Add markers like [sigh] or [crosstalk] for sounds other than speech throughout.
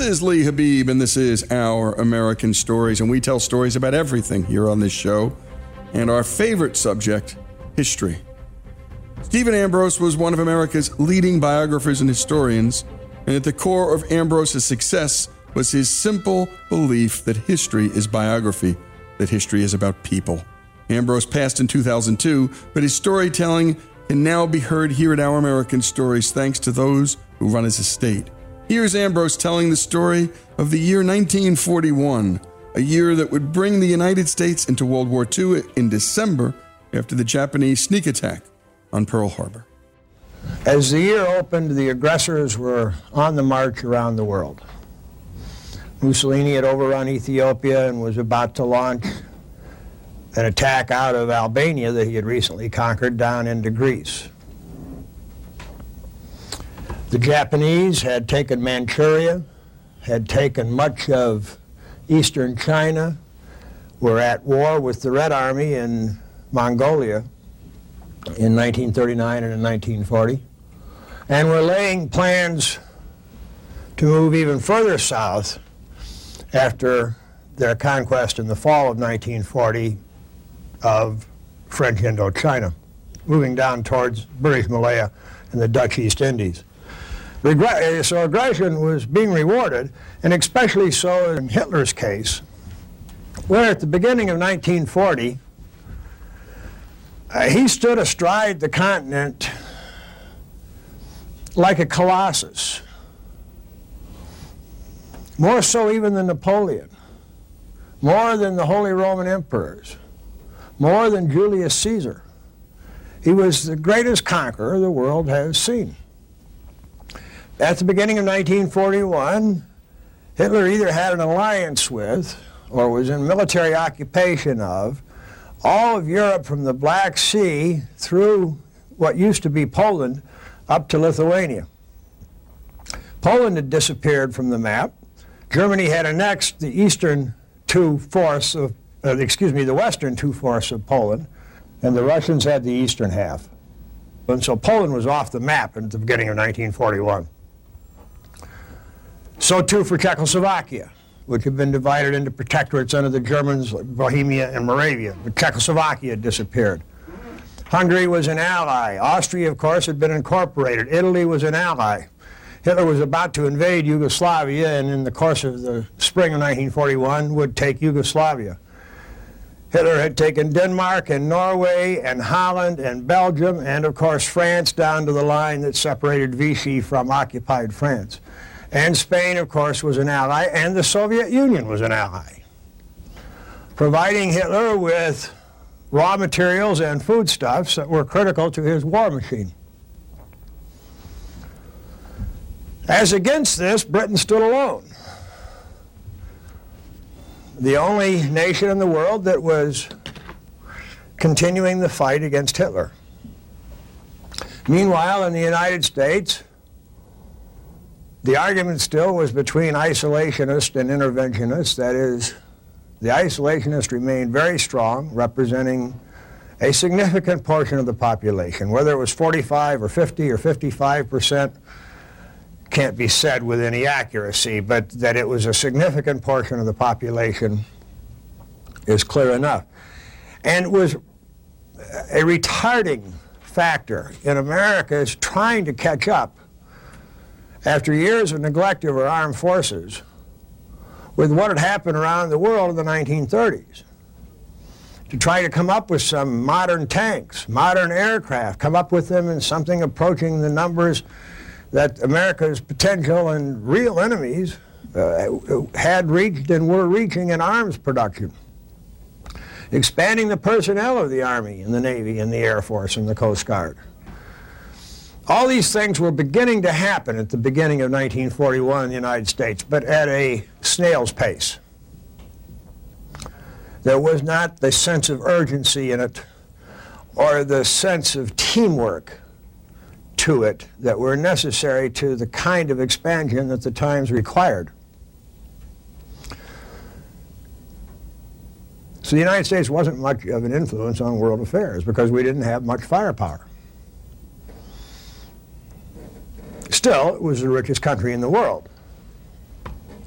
This is Lee Habeeb, and this is Our American Stories, and we tell stories about everything here on this show. And our favorite subject, history. Stephen Ambrose was one of America's leading biographers and historians, and at the core of Ambrose's success was his simple belief that history is biography, that history is about people. Ambrose passed in 2002, but his storytelling can now be heard here at Our American Stories thanks to those who run his estate. Here's Ambrose telling the story of the year 1941, a year that would bring the United States into World War II in December after the Japanese sneak attack on Pearl Harbor. As the year opened, the aggressors were on the march around the world. Mussolini had overrun Ethiopia and was about to launch an attack out of Albania that he had recently conquered down into Greece. The Japanese had taken Manchuria, had taken much of eastern China, were at war with the Red Army in Mongolia in 1939 and in 1940, and were laying plans to move even further south after their conquest in the fall of 1940 of French Indochina, moving down towards British Malaya and the Dutch East Indies. Regre- so aggression was being rewarded, and especially so in Hitler's case, where at the beginning of 1940, uh, he stood astride the continent like a colossus, more so even than Napoleon, more than the Holy Roman emperors, more than Julius Caesar. He was the greatest conqueror the world has seen. At the beginning of 1941, Hitler either had an alliance with or was in military occupation of all of Europe from the Black Sea through what used to be Poland up to Lithuania. Poland had disappeared from the map. Germany had annexed the eastern two fourths of, uh, excuse me, the western two fourths of Poland, and the Russians had the eastern half. And so Poland was off the map at the beginning of 1941. So too for Czechoslovakia, which had been divided into protectorates under the Germans, like Bohemia and Moravia. But Czechoslovakia disappeared. Hungary was an ally. Austria, of course, had been incorporated. Italy was an ally. Hitler was about to invade Yugoslavia, and in the course of the spring of 1941, would take Yugoslavia. Hitler had taken Denmark and Norway and Holland and Belgium and, of course, France down to the line that separated Vichy from occupied France. And Spain, of course, was an ally, and the Soviet Union was an ally, providing Hitler with raw materials and foodstuffs that were critical to his war machine. As against this, Britain stood alone. The only nation in the world that was continuing the fight against Hitler. Meanwhile, in the United States, the argument still was between isolationists and interventionists. That is, the isolationists remained very strong, representing a significant portion of the population. Whether it was 45 or 50 or 55 percent can't be said with any accuracy, but that it was a significant portion of the population is clear enough. And it was a retarding factor in America America's trying to catch up after years of neglect of our armed forces with what had happened around the world in the 1930s. To try to come up with some modern tanks, modern aircraft, come up with them in something approaching the numbers that America's potential and real enemies uh, had reached and were reaching in arms production. Expanding the personnel of the Army and the Navy and the Air Force and the Coast Guard. All these things were beginning to happen at the beginning of 1941 in the United States, but at a snail's pace. There was not the sense of urgency in it or the sense of teamwork to it that were necessary to the kind of expansion that the times required. So the United States wasn't much of an influence on world affairs because we didn't have much firepower. Still, it was the richest country in the world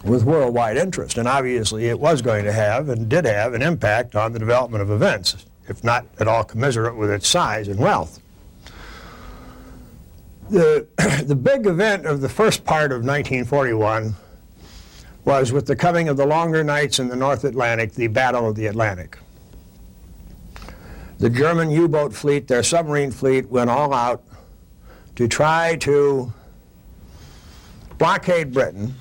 with worldwide interest, and obviously it was going to have and did have an impact on the development of events, if not at all commensurate with its size and wealth the, [clears throat] the big event of the first part of 1941 was with the coming of the longer nights in the North Atlantic, the Battle of the Atlantic. The German U-boat fleet, their submarine fleet, went all out to try to blockade Britain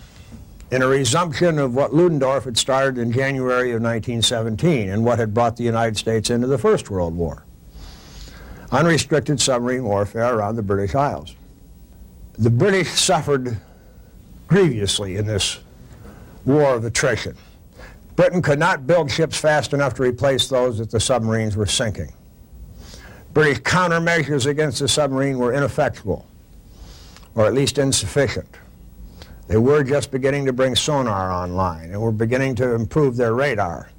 in a resumption of what Ludendorff had started in January of 1917 and what had brought the United States into the First World War unrestricted submarine warfare around the British Isles. The British suffered grievously in this war of attrition. Britain could not build ships fast enough to replace those that the submarines were sinking. British countermeasures against the submarine were ineffectual, or at least insufficient. They were just beginning to bring sonar online and were beginning to improve their radar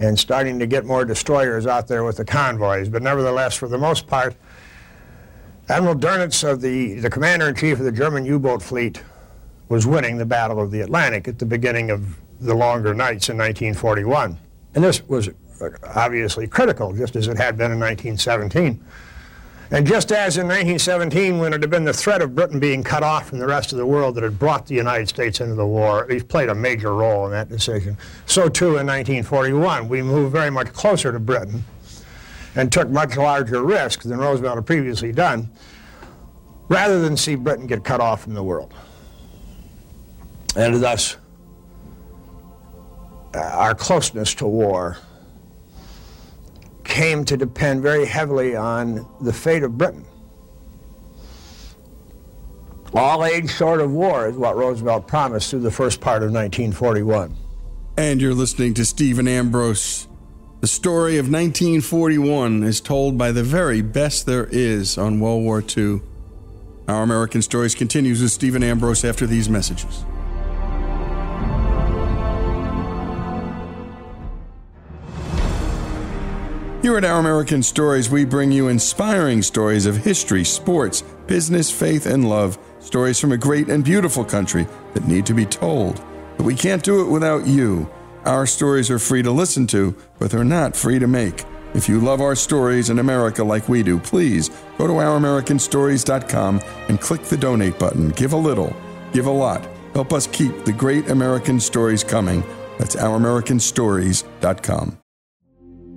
and starting to get more destroyers out there with the convoys. But nevertheless, for the most part, Admiral Dönitz, of the, the commander-in-chief of the German U-boat fleet, was winning the Battle of the Atlantic at the beginning of the longer nights in 1941. And this was obviously critical, just as it had been in 1917. And just as in 1917, when it had been the threat of Britain being cut off from the rest of the world that had brought the United States into the war, he played a major role in that decision. So too in 1941, we moved very much closer to Britain and took much larger risks than Roosevelt had previously done, rather than see Britain get cut off from the world. And thus, uh, our closeness to war came to depend very heavily on the fate of Britain. All aid short of war is what Roosevelt promised through the first part of 1941. And you're listening to Stephen Ambrose. The story of 1941 is told by the very best there is on World War II. Our American Stories continues with Stephen Ambrose after these messages. Here at Our American Stories, we bring you inspiring stories of history, sports, business, faith, and love. Stories from a great and beautiful country that need to be told. But we can't do it without you. Our stories are free to listen to, but they're not free to make. If you love our stories in America like we do, please go to ouramericanstories.com and click the donate button. Give a little, give a lot. Help us keep the great American stories coming. That's ouramericanstories.com.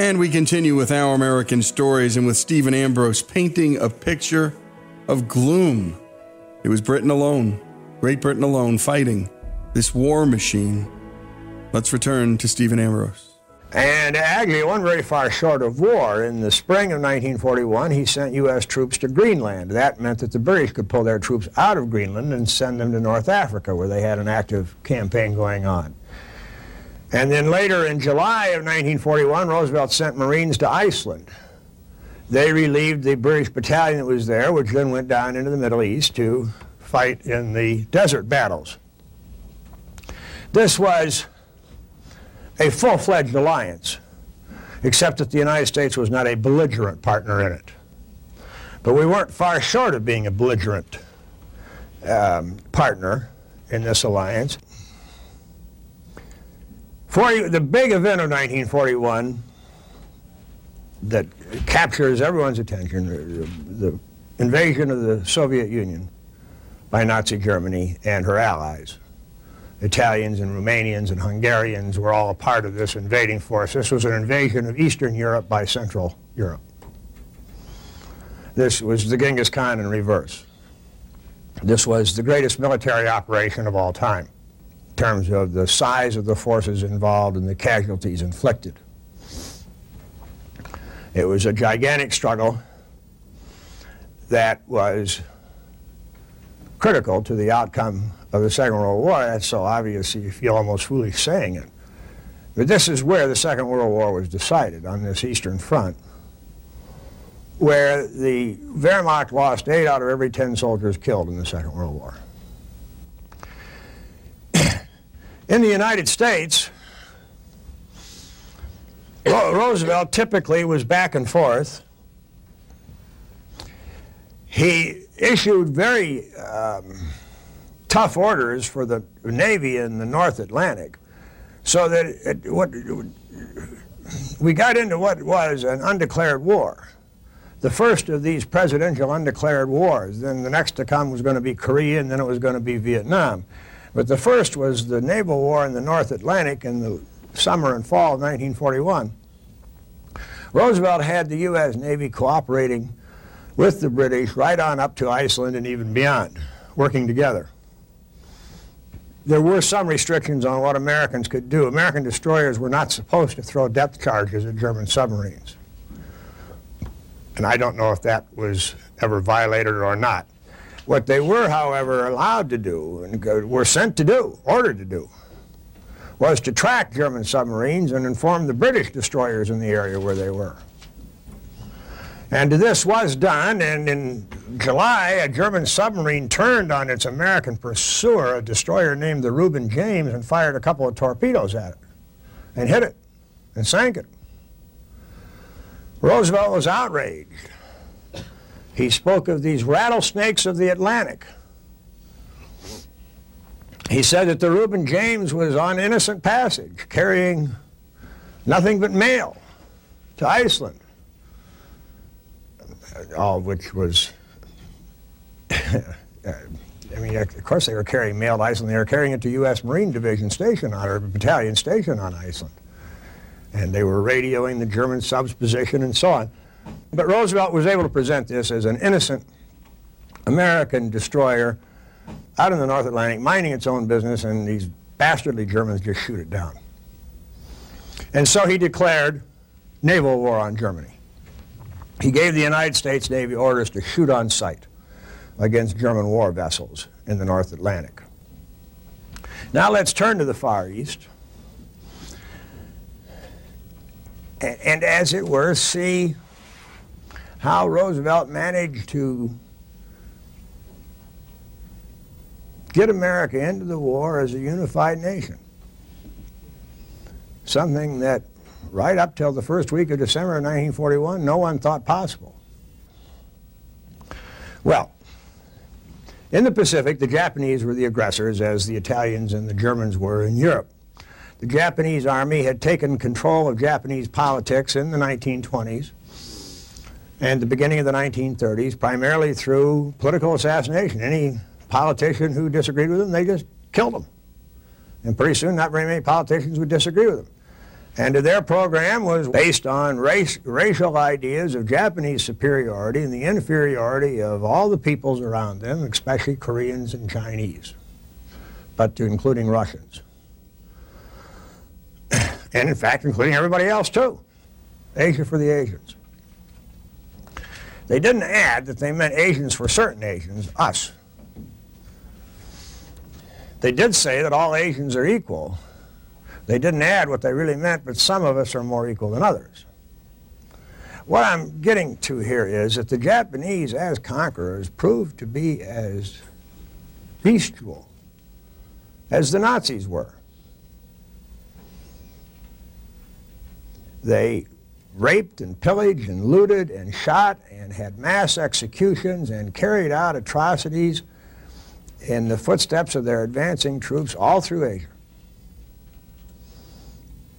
And we continue with our American stories and with Stephen Ambrose painting a picture of gloom. It was Britain alone, Great Britain alone, fighting this war machine. Let's return to Stephen Ambrose. And actually, wasn't very far short of war. In the spring of 1941, he sent U.S. troops to Greenland. That meant that the British could pull their troops out of Greenland and send them to North Africa, where they had an active campaign going on. And then later in July of 1941, Roosevelt sent Marines to Iceland. They relieved the British battalion that was there, which then went down into the Middle East to fight in the desert battles. This was a full-fledged alliance, except that the United States was not a belligerent partner in it. But we weren't far short of being a belligerent um, partner in this alliance. 40, the big event of 1941 that captures everyone's attention, the, the invasion of the Soviet Union by Nazi Germany and her allies. Italians and Romanians and Hungarians were all a part of this invading force. This was an invasion of Eastern Europe by Central Europe. This was the Genghis Khan in reverse. This was the greatest military operation of all time terms of the size of the forces involved and the casualties inflicted. It was a gigantic struggle that was critical to the outcome of the Second World War. That's so obvious you feel almost foolish saying it. But this is where the Second World War was decided, on this Eastern Front, where the Wehrmacht lost eight out of every ten soldiers killed in the Second World War. In the United States, Roosevelt typically was back and forth. He issued very um, tough orders for the Navy in the North Atlantic so that it, what, we got into what was an undeclared war. the first of these presidential undeclared wars. Then the next to come was going to be Korea, and then it was going to be Vietnam. But the first was the naval war in the North Atlantic in the summer and fall of 1941. Roosevelt had the U.S. Navy cooperating with the British right on up to Iceland and even beyond, working together. There were some restrictions on what Americans could do. American destroyers were not supposed to throw depth charges at German submarines. And I don't know if that was ever violated or not. What they were, however, allowed to do and were sent to do, ordered to do, was to track German submarines and inform the British destroyers in the area where they were. And this was done, and in July, a German submarine turned on its American pursuer, a destroyer named the Reuben James, and fired a couple of torpedoes at it and hit it and sank it. Roosevelt was outraged. He spoke of these rattlesnakes of the Atlantic. He said that the Reuben James was on innocent passage, carrying nothing but mail to Iceland all of which was, [laughs] I mean, of course they were carrying mail to Iceland. They were carrying it to U.S. Marine Division station on, or battalion station on Iceland. And they were radioing the German subs position and so on. But Roosevelt was able to present this as an innocent American destroyer out in the North Atlantic, minding its own business, and these bastardly Germans just shoot it down. And so he declared naval war on Germany. He gave the United States Navy orders to shoot on sight against German war vessels in the North Atlantic. Now let's turn to the Far East and, and as it were, see how Roosevelt managed to get America into the war as a unified nation. Something that right up till the first week of December of 1941, no one thought possible. Well, in the Pacific, the Japanese were the aggressors, as the Italians and the Germans were in Europe. The Japanese army had taken control of Japanese politics in the 1920s and the beginning of the 1930s, primarily through political assassination. Any politician who disagreed with them, they just killed them. And pretty soon, not very many politicians would disagree with them. And their program was based on race, racial ideas of Japanese superiority and the inferiority of all the peoples around them, especially Koreans and Chinese, but to including Russians. [coughs] and in fact, including everybody else too. Asia for the Asians. They didn't add that they meant Asians for certain Asians, us. They did say that all Asians are equal, they didn't add what they really meant, but some of us are more equal than others. What I'm getting to here is that the Japanese, as conquerors, proved to be as bestial as the Nazis were. They raped and pillaged and looted and shot and had mass executions and carried out atrocities in the footsteps of their advancing troops all through Asia.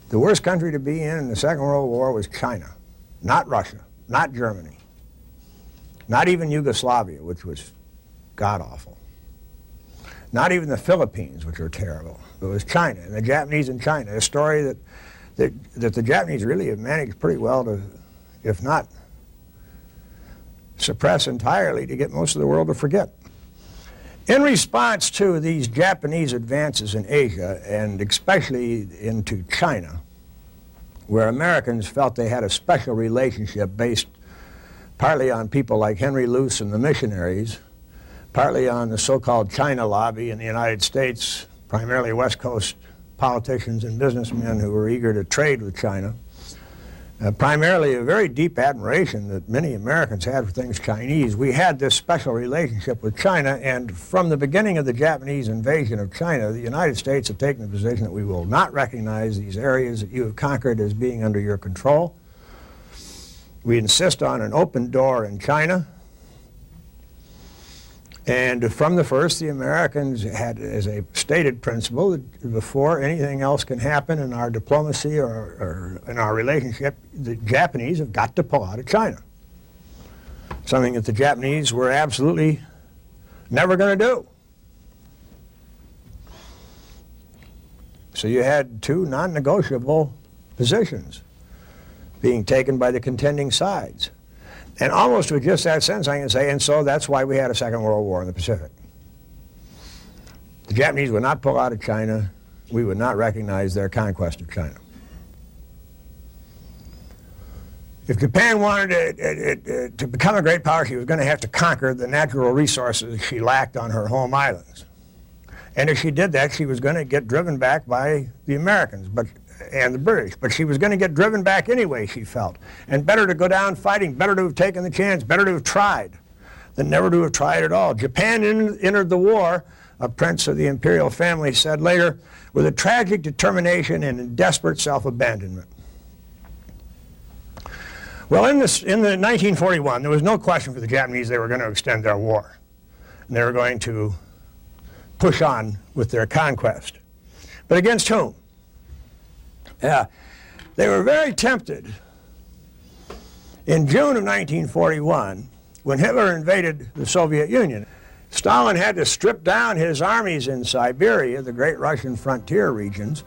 The worst country to be in in the Second World War was China, not Russia, not Germany, not even Yugoslavia, which was god-awful. Not even the Philippines, which were terrible. It was China, and the Japanese in China, a story that, that, that the Japanese really have managed pretty well to, if not suppress entirely, to get most of the world to forget. In response to these Japanese advances in Asia, and especially into China, where Americans felt they had a special relationship based partly on people like Henry Luce and the missionaries, partly on the so-called China lobby in the United States, primarily West Coast politicians and businessmen who were eager to trade with China uh, primarily a very deep admiration that many Americans had for things Chinese. We had this special relationship with China, and from the beginning of the Japanese invasion of China, the United States have taken the position that we will not recognize these areas that you have conquered as being under your control. We insist on an open door in China. And from the first, the Americans had as a stated principle that before anything else can happen in our diplomacy or, or in our relationship, the Japanese have got to pull out of China. something that the Japanese were absolutely never going to do. So you had two non negotiable positions being taken by the contending sides. And almost with just that sense, I can say, and so that's why we had a Second World War in the Pacific. The Japanese would not pull out of China. We would not recognize their conquest of China. If Japan wanted to, to become a great power, she was going to have to conquer the natural resources she lacked on her home islands. And if she did that, she was going to get driven back by the Americans but, and the British. But she was going to get driven back anyway, she felt. And better to go down fighting, better to have taken the chance, better to have tried than never to have tried at all. Japan in, entered the war, a prince of the imperial family said later, with a tragic determination and a desperate self abandonment. Well, in, this, in the 1941, there was no question for the Japanese they were going to extend their war. And they were going to push on with their conquest. But against whom? Yeah, they were very tempted. In June of 1941, when Hitler invaded the Soviet Union, Stalin had to strip down his armies in Siberia, the great Russian frontier regions,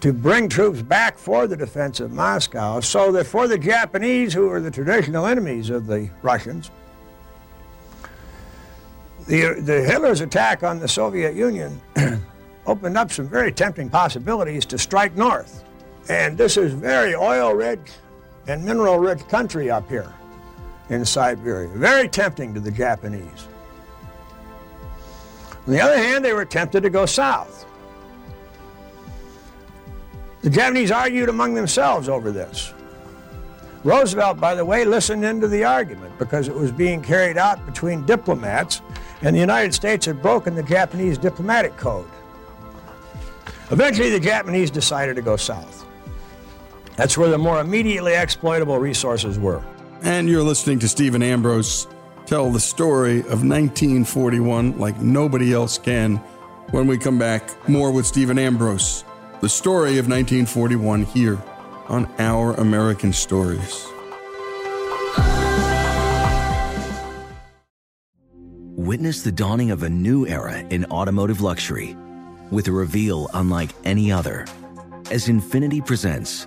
to bring troops back for the defense of Moscow, so that for the Japanese, who were the traditional enemies of the Russians, the, the Hitler's attack on the Soviet Union [clears throat] opened up some very tempting possibilities to strike north. And this is very oil-rich and mineral-rich country up here in Siberia. Very tempting to the Japanese. On the other hand, they were tempted to go south. The Japanese argued among themselves over this. Roosevelt, by the way, listened into the argument because it was being carried out between diplomats and the United States had broken the Japanese diplomatic code. Eventually, the Japanese decided to go south. That's where the more immediately exploitable resources were. And you're listening to Stephen Ambrose tell the story of 1941 like nobody else can. When we come back, more with Stephen Ambrose, the story of 1941 here on Our American Stories. Witness the dawning of a new era in automotive luxury with a reveal unlike any other as Infiniti presents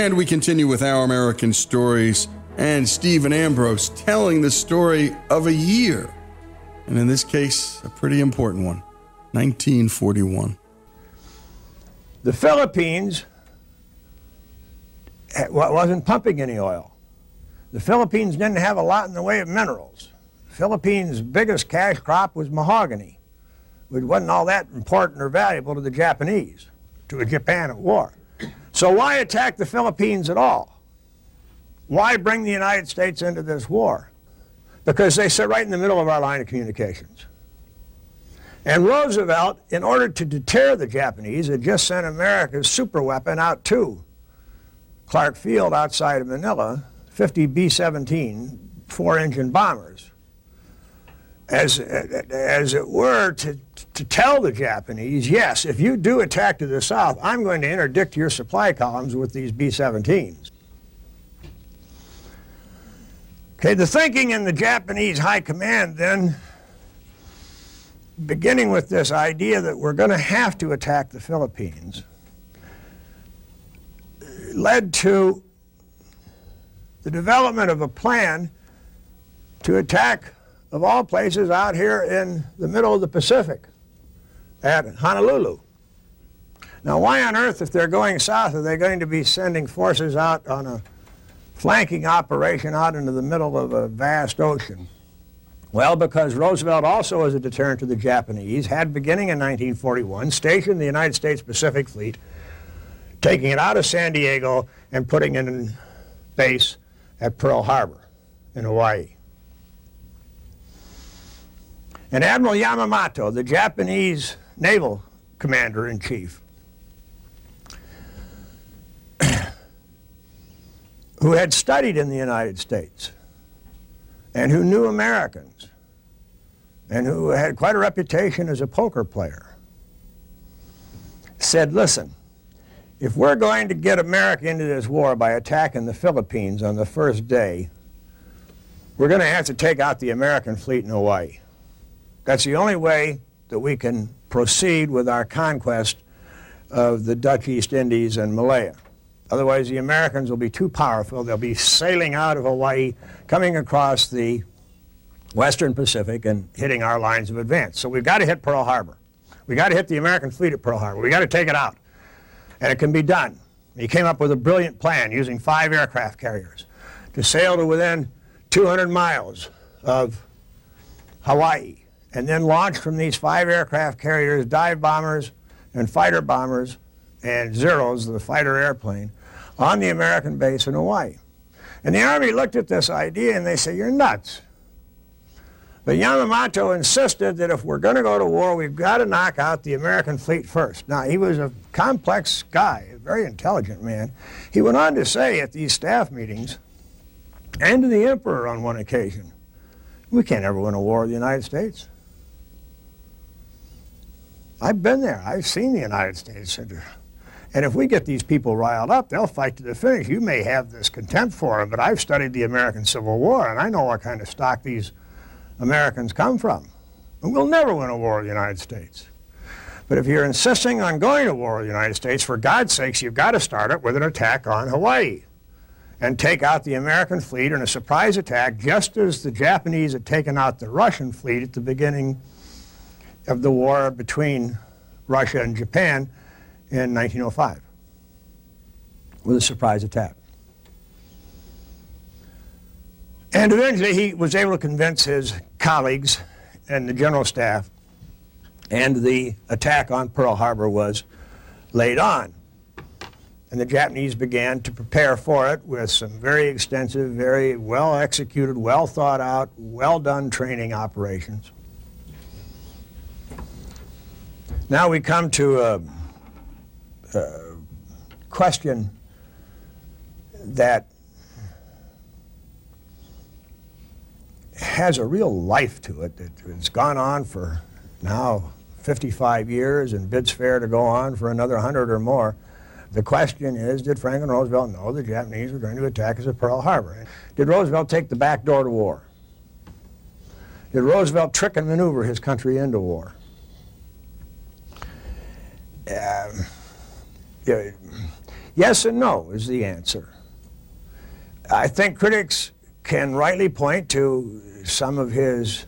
And we continue with our American stories and Stephen Ambrose telling the story of a year. And in this case, a pretty important one 1941. The Philippines wasn't pumping any oil. The Philippines didn't have a lot in the way of minerals. The Philippines' biggest cash crop was mahogany, which wasn't all that important or valuable to the Japanese, to a Japan at war. So why attack the Philippines at all? Why bring the United States into this war? Because they sit right in the middle of our line of communications. And Roosevelt, in order to deter the Japanese, had just sent America's superweapon out too. Clark Field outside of Manila, 50 B-17 four-engine bombers. As, as it were, to, to tell the Japanese, yes, if you do attack to the south, I'm going to interdict your supply columns with these B-17s. Okay, the thinking in the Japanese high command then, beginning with this idea that we're going to have to attack the Philippines, led to the development of a plan to attack, of all places, out here in the middle of the Pacific at Honolulu. Now, why on earth, if they're going south, are they going to be sending forces out on a flanking operation out into the middle of a vast ocean? Well, because Roosevelt also, as a deterrent to the Japanese, had, beginning in 1941, stationed the United States Pacific Fleet taking it out of San Diego and putting it in base at Pearl Harbor in Hawaii. And Admiral Yamamoto, the Japanese naval commander in chief, [clears throat] who had studied in the United States and who knew Americans and who had quite a reputation as a poker player, said, listen, if we're going to get America into this war by attacking the Philippines on the first day, we're going to have to take out the American fleet in Hawaii. That's the only way that we can proceed with our conquest of the Dutch East Indies and Malaya. Otherwise, the Americans will be too powerful. They'll be sailing out of Hawaii, coming across the Western Pacific and hitting our lines of advance. So we've got to hit Pearl Harbor. We've got to hit the American fleet at Pearl Harbor. We've got to take it out and it can be done. He came up with a brilliant plan using five aircraft carriers to sail to within 200 miles of Hawaii and then launched from these five aircraft carriers dive bombers and fighter bombers and Zeros, the fighter airplane, on the American base in Hawaii. And the Army looked at this idea and they said, You're nuts. But Yamamoto insisted that if we're going to go to war, we've got to knock out the American fleet first. Now, he was a complex guy, a very intelligent man. He went on to say at these staff meetings, and to the Emperor on one occasion, we can't ever win a war with the United States. I've been there. I've seen the United States. Center. And if we get these people riled up, they'll fight to the finish. You may have this contempt for them, but I've studied the American Civil War, and I know what kind of stock these Americans come from. And we'll never win a war with the United States. But if you're insisting on going to war with the United States, for God's sakes, you've got to start it with an attack on Hawaii and take out the American fleet in a surprise attack, just as the Japanese had taken out the Russian fleet at the beginning of the war between Russia and Japan in 1905 with a surprise attack. And eventually he was able to convince his colleagues and the general staff, and the attack on Pearl Harbor was laid on. And the Japanese began to prepare for it with some very extensive, very well executed, well thought out, well done training operations. Now we come to a, a question that has a real life to it. It's gone on for now 55 years and bids fair to go on for another 100 or more. The question is, did Franklin Roosevelt know the Japanese were going to attack us at Pearl Harbor? Did Roosevelt take the back door to war? Did Roosevelt trick and maneuver his country into war? Um, yeah, yes and no is the answer. I think critics can rightly point to some of his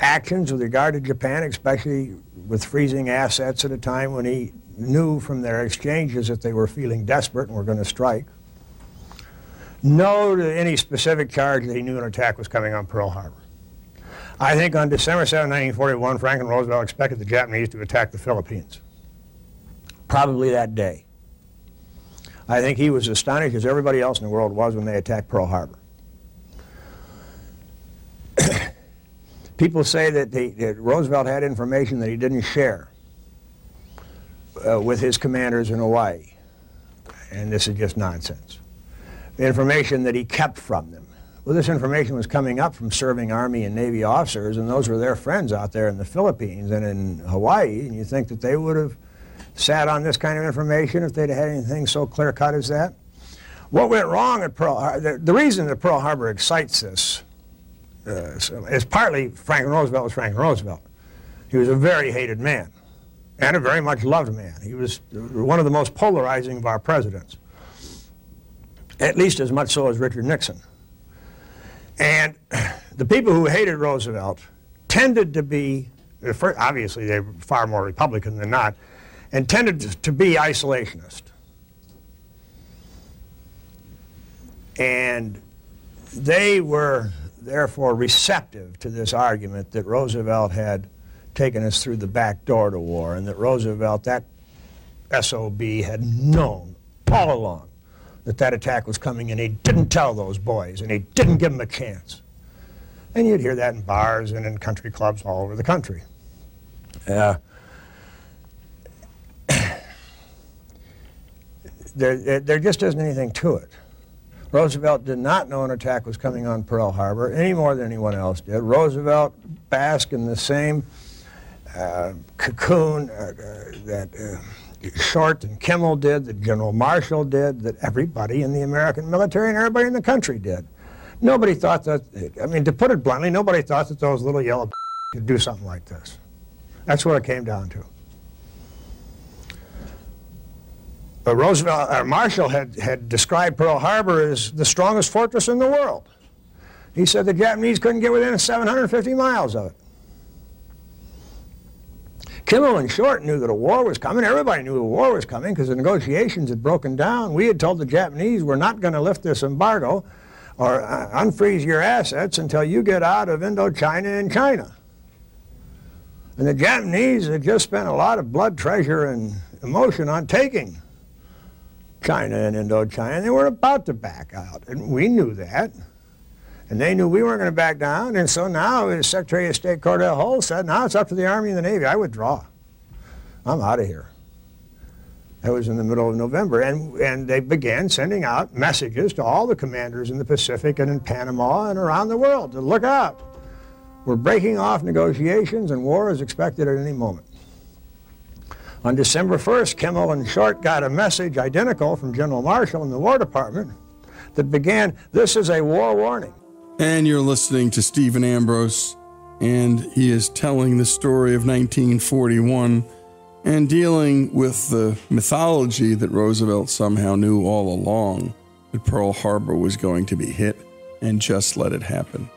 actions with regard to Japan, especially with freezing assets at a time when he knew from their exchanges that they were feeling desperate and were going to strike. No to any specific charge that he knew an attack was coming on Pearl Harbor. I think on December 7, 1941, Franklin Roosevelt expected the Japanese to attack the Philippines. Probably that day. I think he was astonished, as everybody else in the world was, when they attacked Pearl Harbor. [coughs] People say that, that, Roosevelt had information that he didn't share uh, with his commanders in Hawaii. And this is just nonsense. The information that he kept from them. Well, this information was coming up from serving Army and Navy officers, and those were their friends out there in the Philippines and in Hawaii, and you think that they would have sat on this kind of information if they'd had anything so clear cut as that? What went wrong at Pearl Harbor? The, reason that Pearl Harbor excites this uh, is partly Franklin Roosevelt was Franklin Roosevelt. He was a very hated man and a very much loved man. He was one of the most polarizing of our presidents, at least as much so as Richard Nixon. And the people who hated Roosevelt tended to be, obviously they were far more Republican than not, and tended to be isolationist. And they were therefore receptive to this argument that Roosevelt had taken us through the back door to war and that Roosevelt, that SOB, had known all along that that attack was coming and he didn't tell those boys and he didn't give them a chance. And you'd hear that in bars and in country clubs all over the country. Uh, [coughs] there, there just isn't anything to it. Roosevelt did not know an attack was coming on Pearl Harbor any more than anyone else did. Roosevelt basked in the same uh, cocoon uh, uh, that uh, Short and Kimmel did, that General Marshall did, that everybody in the American military and everybody in the country did. Nobody thought that, I mean, to put it bluntly, nobody thought that those little yellow [laughs] could do something like this. That's what it came down to. But Roosevelt, uh, Marshall had, had described Pearl Harbor as the strongest fortress in the world. He said the Japanese couldn't get within 750 miles of it. Kimmel and Short knew that a war was coming. Everybody knew a war was coming because the negotiations had broken down. We had told the Japanese we're not going to lift this embargo or uh, unfreeze your assets until you get out of Indochina and China. And the Japanese had just spent a lot of blood, treasure, and emotion on taking China and Indochina, they were about to back out. And we knew that. And they knew we weren't going to back down. And so now, as Secretary of State Cordell Hull said, now it's up to the Army and the Navy. I withdraw. I'm out of here. That was in the middle of November. And, and they began sending out messages to all the commanders in the Pacific and in Panama and around the world to look out. We're breaking off negotiations, and war is expected at any moment. On December 1st, Kimmel and Short got a message identical from General Marshall in the War Department that began, This is a war warning. And you're listening to Stephen Ambrose, and he is telling the story of 1941 and dealing with the mythology that Roosevelt somehow knew all along that Pearl Harbor was going to be hit and just let it happen.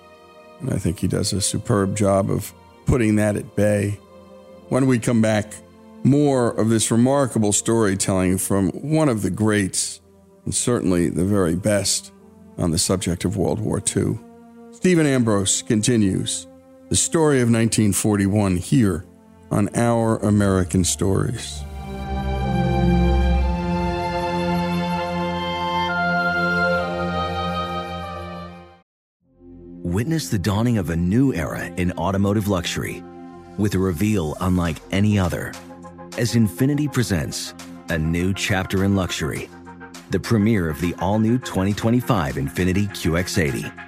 And I think he does a superb job of putting that at bay. When we come back, more of this remarkable storytelling from one of the greats, and certainly the very best on the subject of World War II. Stephen Ambrose continues the story of 1941 here on Our American Stories. Witness the dawning of a new era in automotive luxury with a reveal unlike any other as Infiniti presents a new chapter in luxury, the premiere of the all new 2025 Infiniti QX80.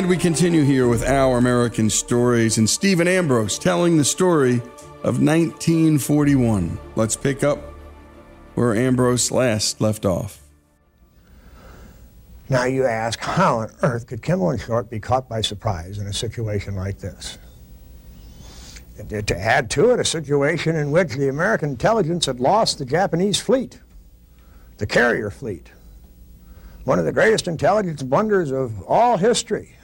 And we continue here with Our American Stories and Stephen Ambrose telling the story of 1941. Let's pick up where Ambrose last left off. Now you ask, how on earth could Kimmel and Short be caught by surprise in a situation like this? To add to it, a situation in which the American intelligence had lost the Japanese fleet, the carrier fleet, one of the greatest intelligence blunders of all history.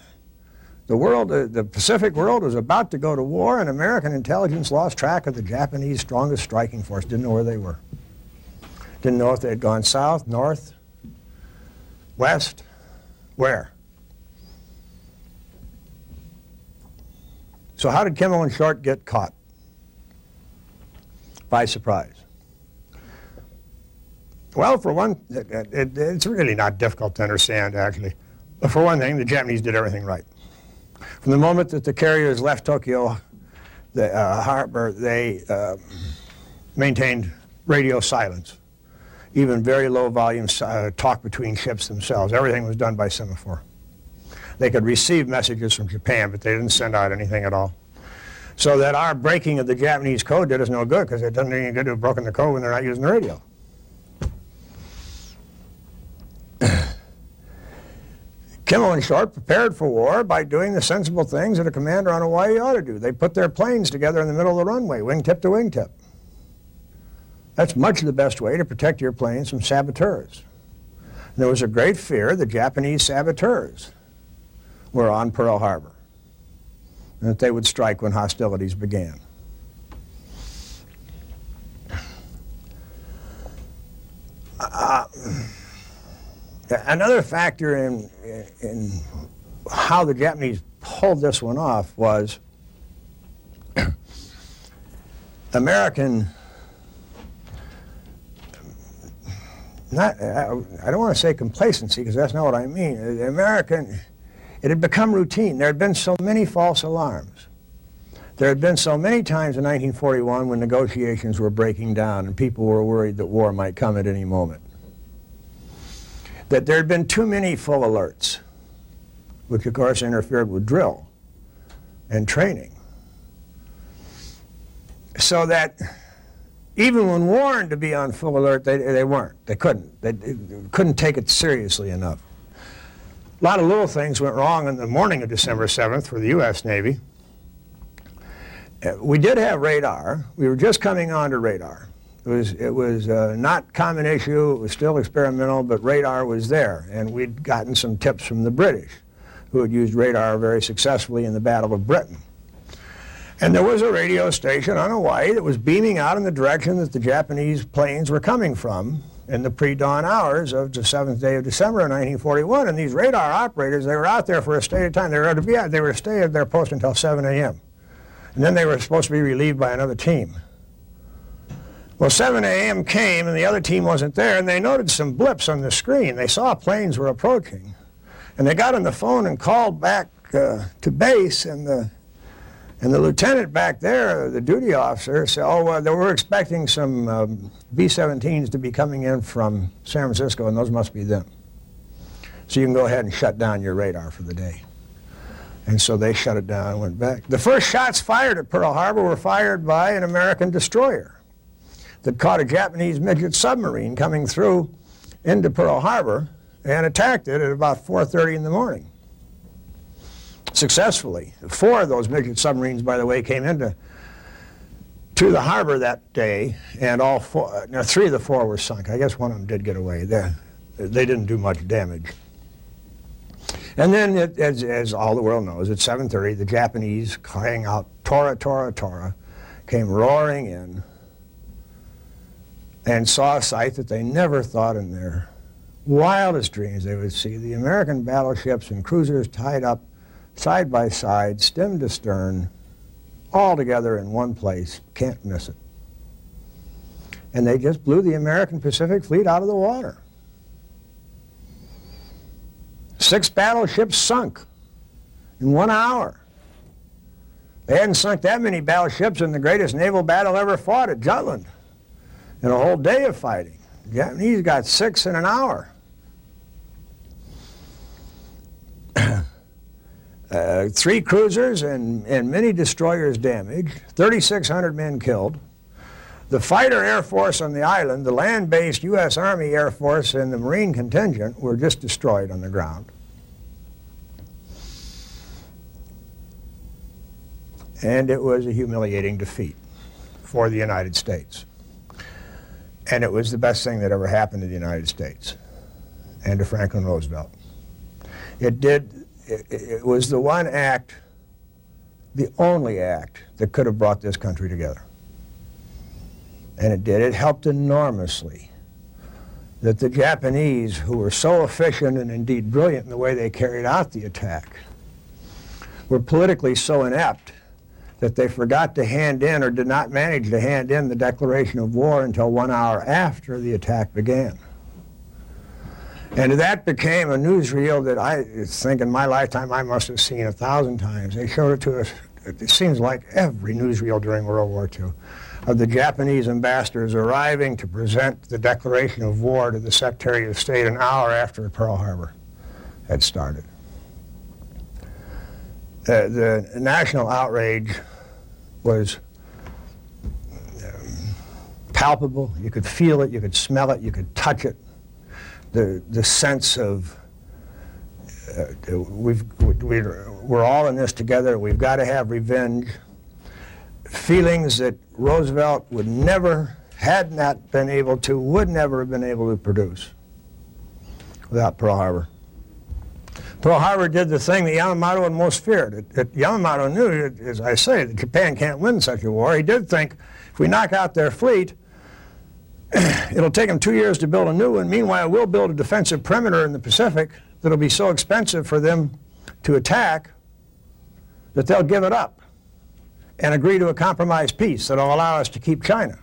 The world, uh, the Pacific world was about to go to war, and American intelligence lost track of the Japanese strongest striking force, didn't know where they were. Didn't know if they had gone south, north, west, where. So how did Kimmel and Short get caught? By surprise. Well, for one, it, it, it's really not difficult to understand, actually. But for one thing, the Japanese did everything right. From the moment that the carriers left Tokyo the, uh, harbor, they uh, maintained radio silence, even very low volume uh, talk between ships themselves. Everything was done by semaphore. They could receive messages from Japan, but they didn't send out anything at all. So that our breaking of the Japanese code did us no good, because it doesn't do any good to have broken the code when they're not using the radio. [clears throat] Kimmel and Short prepared for war by doing the sensible things that a commander on Hawaii ought to do. They put their planes together in the middle of the runway, wingtip to wingtip. That's much the best way to protect your planes from saboteurs. And there was a great fear of the Japanese saboteurs were on Pearl Harbor and that they would strike when hostilities began. Uh, Another factor in, in how the Japanese pulled this one off was [clears throat] American, not, I, I don't want to say complacency because that's not what I mean. American, it had become routine. There had been so many false alarms. There had been so many times in 1941 when negotiations were breaking down and people were worried that war might come at any moment that there had been too many full alerts, which of course interfered with drill and training. So that even when warned to be on full alert, they, they weren't. They couldn't. They, they couldn't take it seriously enough. A lot of little things went wrong in the morning of December 7th for the U.S. Navy. Uh, we did have radar. We were just coming onto radar. It was, it was uh, not common issue, it was still experimental, but radar was there. And we'd gotten some tips from the British, who had used radar very successfully in the Battle of Britain. And there was a radio station on Hawaii that was beaming out in the direction that the Japanese planes were coming from in the pre-dawn hours of the 7th day of December of 1941. And these radar operators, they were out there for a stay of time. They were to be out, they were to stay at their post until 7 a.m. And then they were supposed to be relieved by another team. Well, 7 a.m. came and the other team wasn't there, and they noted some blips on the screen. They saw planes were approaching. And they got on the phone and called back uh, to base, and the, and the lieutenant back there, the duty officer, said, oh, they were expecting some um, B-17s to be coming in from San Francisco, and those must be them. So you can go ahead and shut down your radar for the day. And so they shut it down and went back. The first shots fired at Pearl Harbor were fired by an American destroyer that caught a Japanese midget submarine coming through into Pearl Harbor and attacked it at about 4.30 in the morning. Successfully. Four of those midget submarines, by the way, came into to the harbor that day, and all four, now three of the four were sunk. I guess one of them did get away. They, they didn't do much damage. And then, it, as, as all the world knows, at 7.30, the Japanese crying out, Tora, Tora, Tora, came roaring in and saw a sight that they never thought in their wildest dreams they would see. The American battleships and cruisers tied up side by side, stem to stern, all together in one place. Can't miss it. And they just blew the American Pacific Fleet out of the water. Six battleships sunk in one hour. They hadn't sunk that many battleships in the greatest naval battle ever fought at Jutland in a whole day of fighting. The Japanese got six in an hour. Uh, three cruisers and, and many destroyers damaged, 3,600 men killed. The fighter air force on the island, the land-based U.S. Army Air Force and the Marine contingent were just destroyed on the ground. And it was a humiliating defeat for the United States. And it was the best thing that ever happened to the United States and to Franklin Roosevelt. It did, it, it was the one act, the only act that could have brought this country together. And it did. It helped enormously that the Japanese, who were so efficient and indeed brilliant in the way they carried out the attack, were politically so inept that they forgot to hand in or did not manage to hand in the declaration of war until one hour after the attack began. And that became a newsreel that I think in my lifetime I must have seen a thousand times. They showed it to us, it seems like every newsreel during World War II, of the Japanese ambassadors arriving to present the declaration of war to the Secretary of State an hour after Pearl Harbor had started. Uh, the national outrage was um, palpable. You could feel it, you could smell it, you could touch it. The, the sense of uh, we've, we're, we're all in this together, we've got to have revenge. Feelings that Roosevelt would never, had not been able to, would never have been able to produce without Pearl Harbor. Pearl Harbor did the thing that Yamamoto had most feared. It, it, Yamamoto knew, as I say, that Japan can't win such a war. He did think if we knock out their fleet, [clears throat] it'll take them two years to build a new one. Meanwhile, we'll build a defensive perimeter in the Pacific that'll be so expensive for them to attack that they'll give it up and agree to a compromise peace that'll allow us to keep China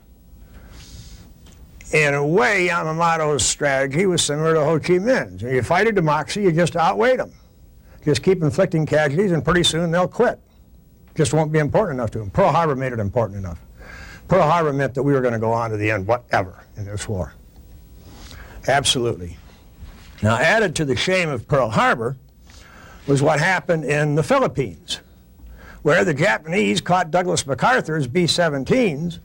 in a way, Yamamoto's strategy was similar to Ho Chi Minh's. When You fight a democracy, you just outweigh them. Just keep inflicting casualties, and pretty soon they'll quit. Just won't be important enough to them. Pearl Harbor made it important enough. Pearl Harbor meant that we were going to go on to the end, whatever, in this war. Absolutely. Now, added to the shame of Pearl Harbor was what happened in the Philippines, where the Japanese caught Douglas MacArthur's B 17s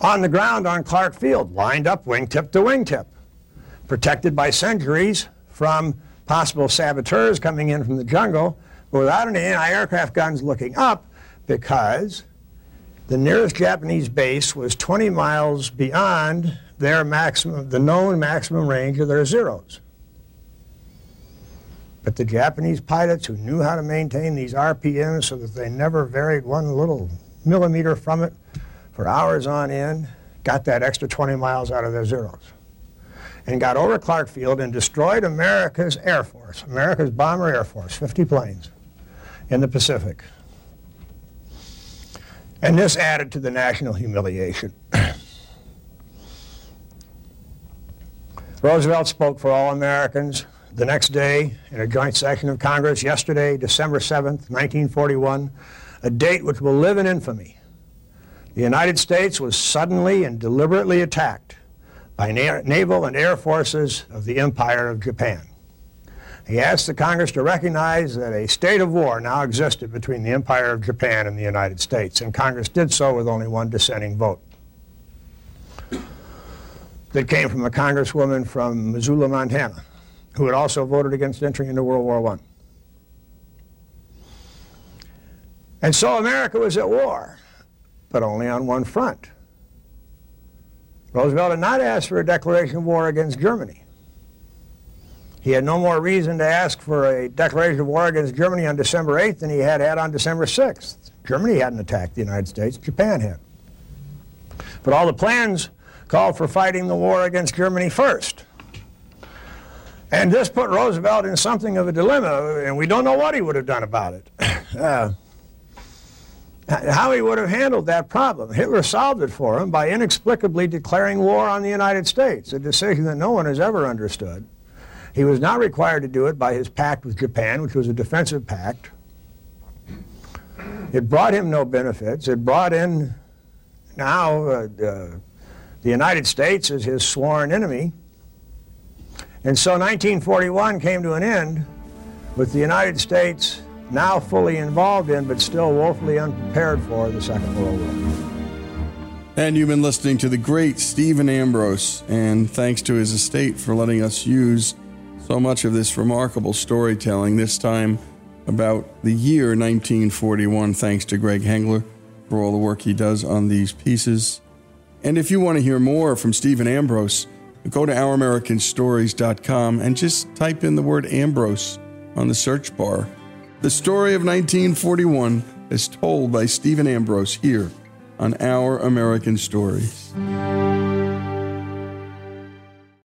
on the ground on Clark Field, lined up wingtip to wingtip, protected by sentries from possible saboteurs coming in from the jungle, but without any anti-aircraft guns looking up because the nearest Japanese base was 20 miles beyond their maximum, the known maximum range of their zeros. But the Japanese pilots who knew how to maintain these RPMs so that they never varied one little millimeter from it for hours on end, got that extra 20 miles out of their zeros. And got over Clark Field and destroyed America's Air Force, America's Bomber Air Force, 50 planes in the Pacific. And this added to the national humiliation. [clears throat] Roosevelt spoke for all Americans the next day in a joint session of Congress yesterday, December 7th, 1941, a date which will live in infamy. The United States was suddenly and deliberately attacked by na naval and air forces of the Empire of Japan. He asked the Congress to recognize that a state of war now existed between the Empire of Japan and the United States, and Congress did so with only one dissenting vote. That came from a congresswoman from Missoula, Montana who had also voted against entering into World War I. And so America was at war, but only on one front. Roosevelt had not asked for a declaration of war against Germany. He had no more reason to ask for a declaration of war against Germany on December 8th than he had had on December 6th. Germany hadn't attacked the United States, Japan had. But all the plans called for fighting the war against Germany first. And this put Roosevelt in something of a dilemma, and we don't know what he would have done about it. [laughs] Uh, how he would have handled that problem. Hitler solved it for him by inexplicably declaring war on the United States, a decision that no one has ever understood. He was not required to do it by his pact with Japan, which was a defensive pact. It brought him no benefits. It brought in now uh, uh, the United States as his sworn enemy. And so 1941 came to an end with the United States now fully involved in, but still woefully unprepared for, the Second World War. And you've been listening to the great Stephen Ambrose, and thanks to his estate for letting us use so much of this remarkable storytelling, this time about the year 1941, thanks to Greg Hengler for all the work he does on these pieces. And if you want to hear more from Stephen Ambrose, go to ouramericanstories.com and just type in the word Ambrose on the search bar. The story of 1941 is told by Stephen Ambrose here on Our American Stories.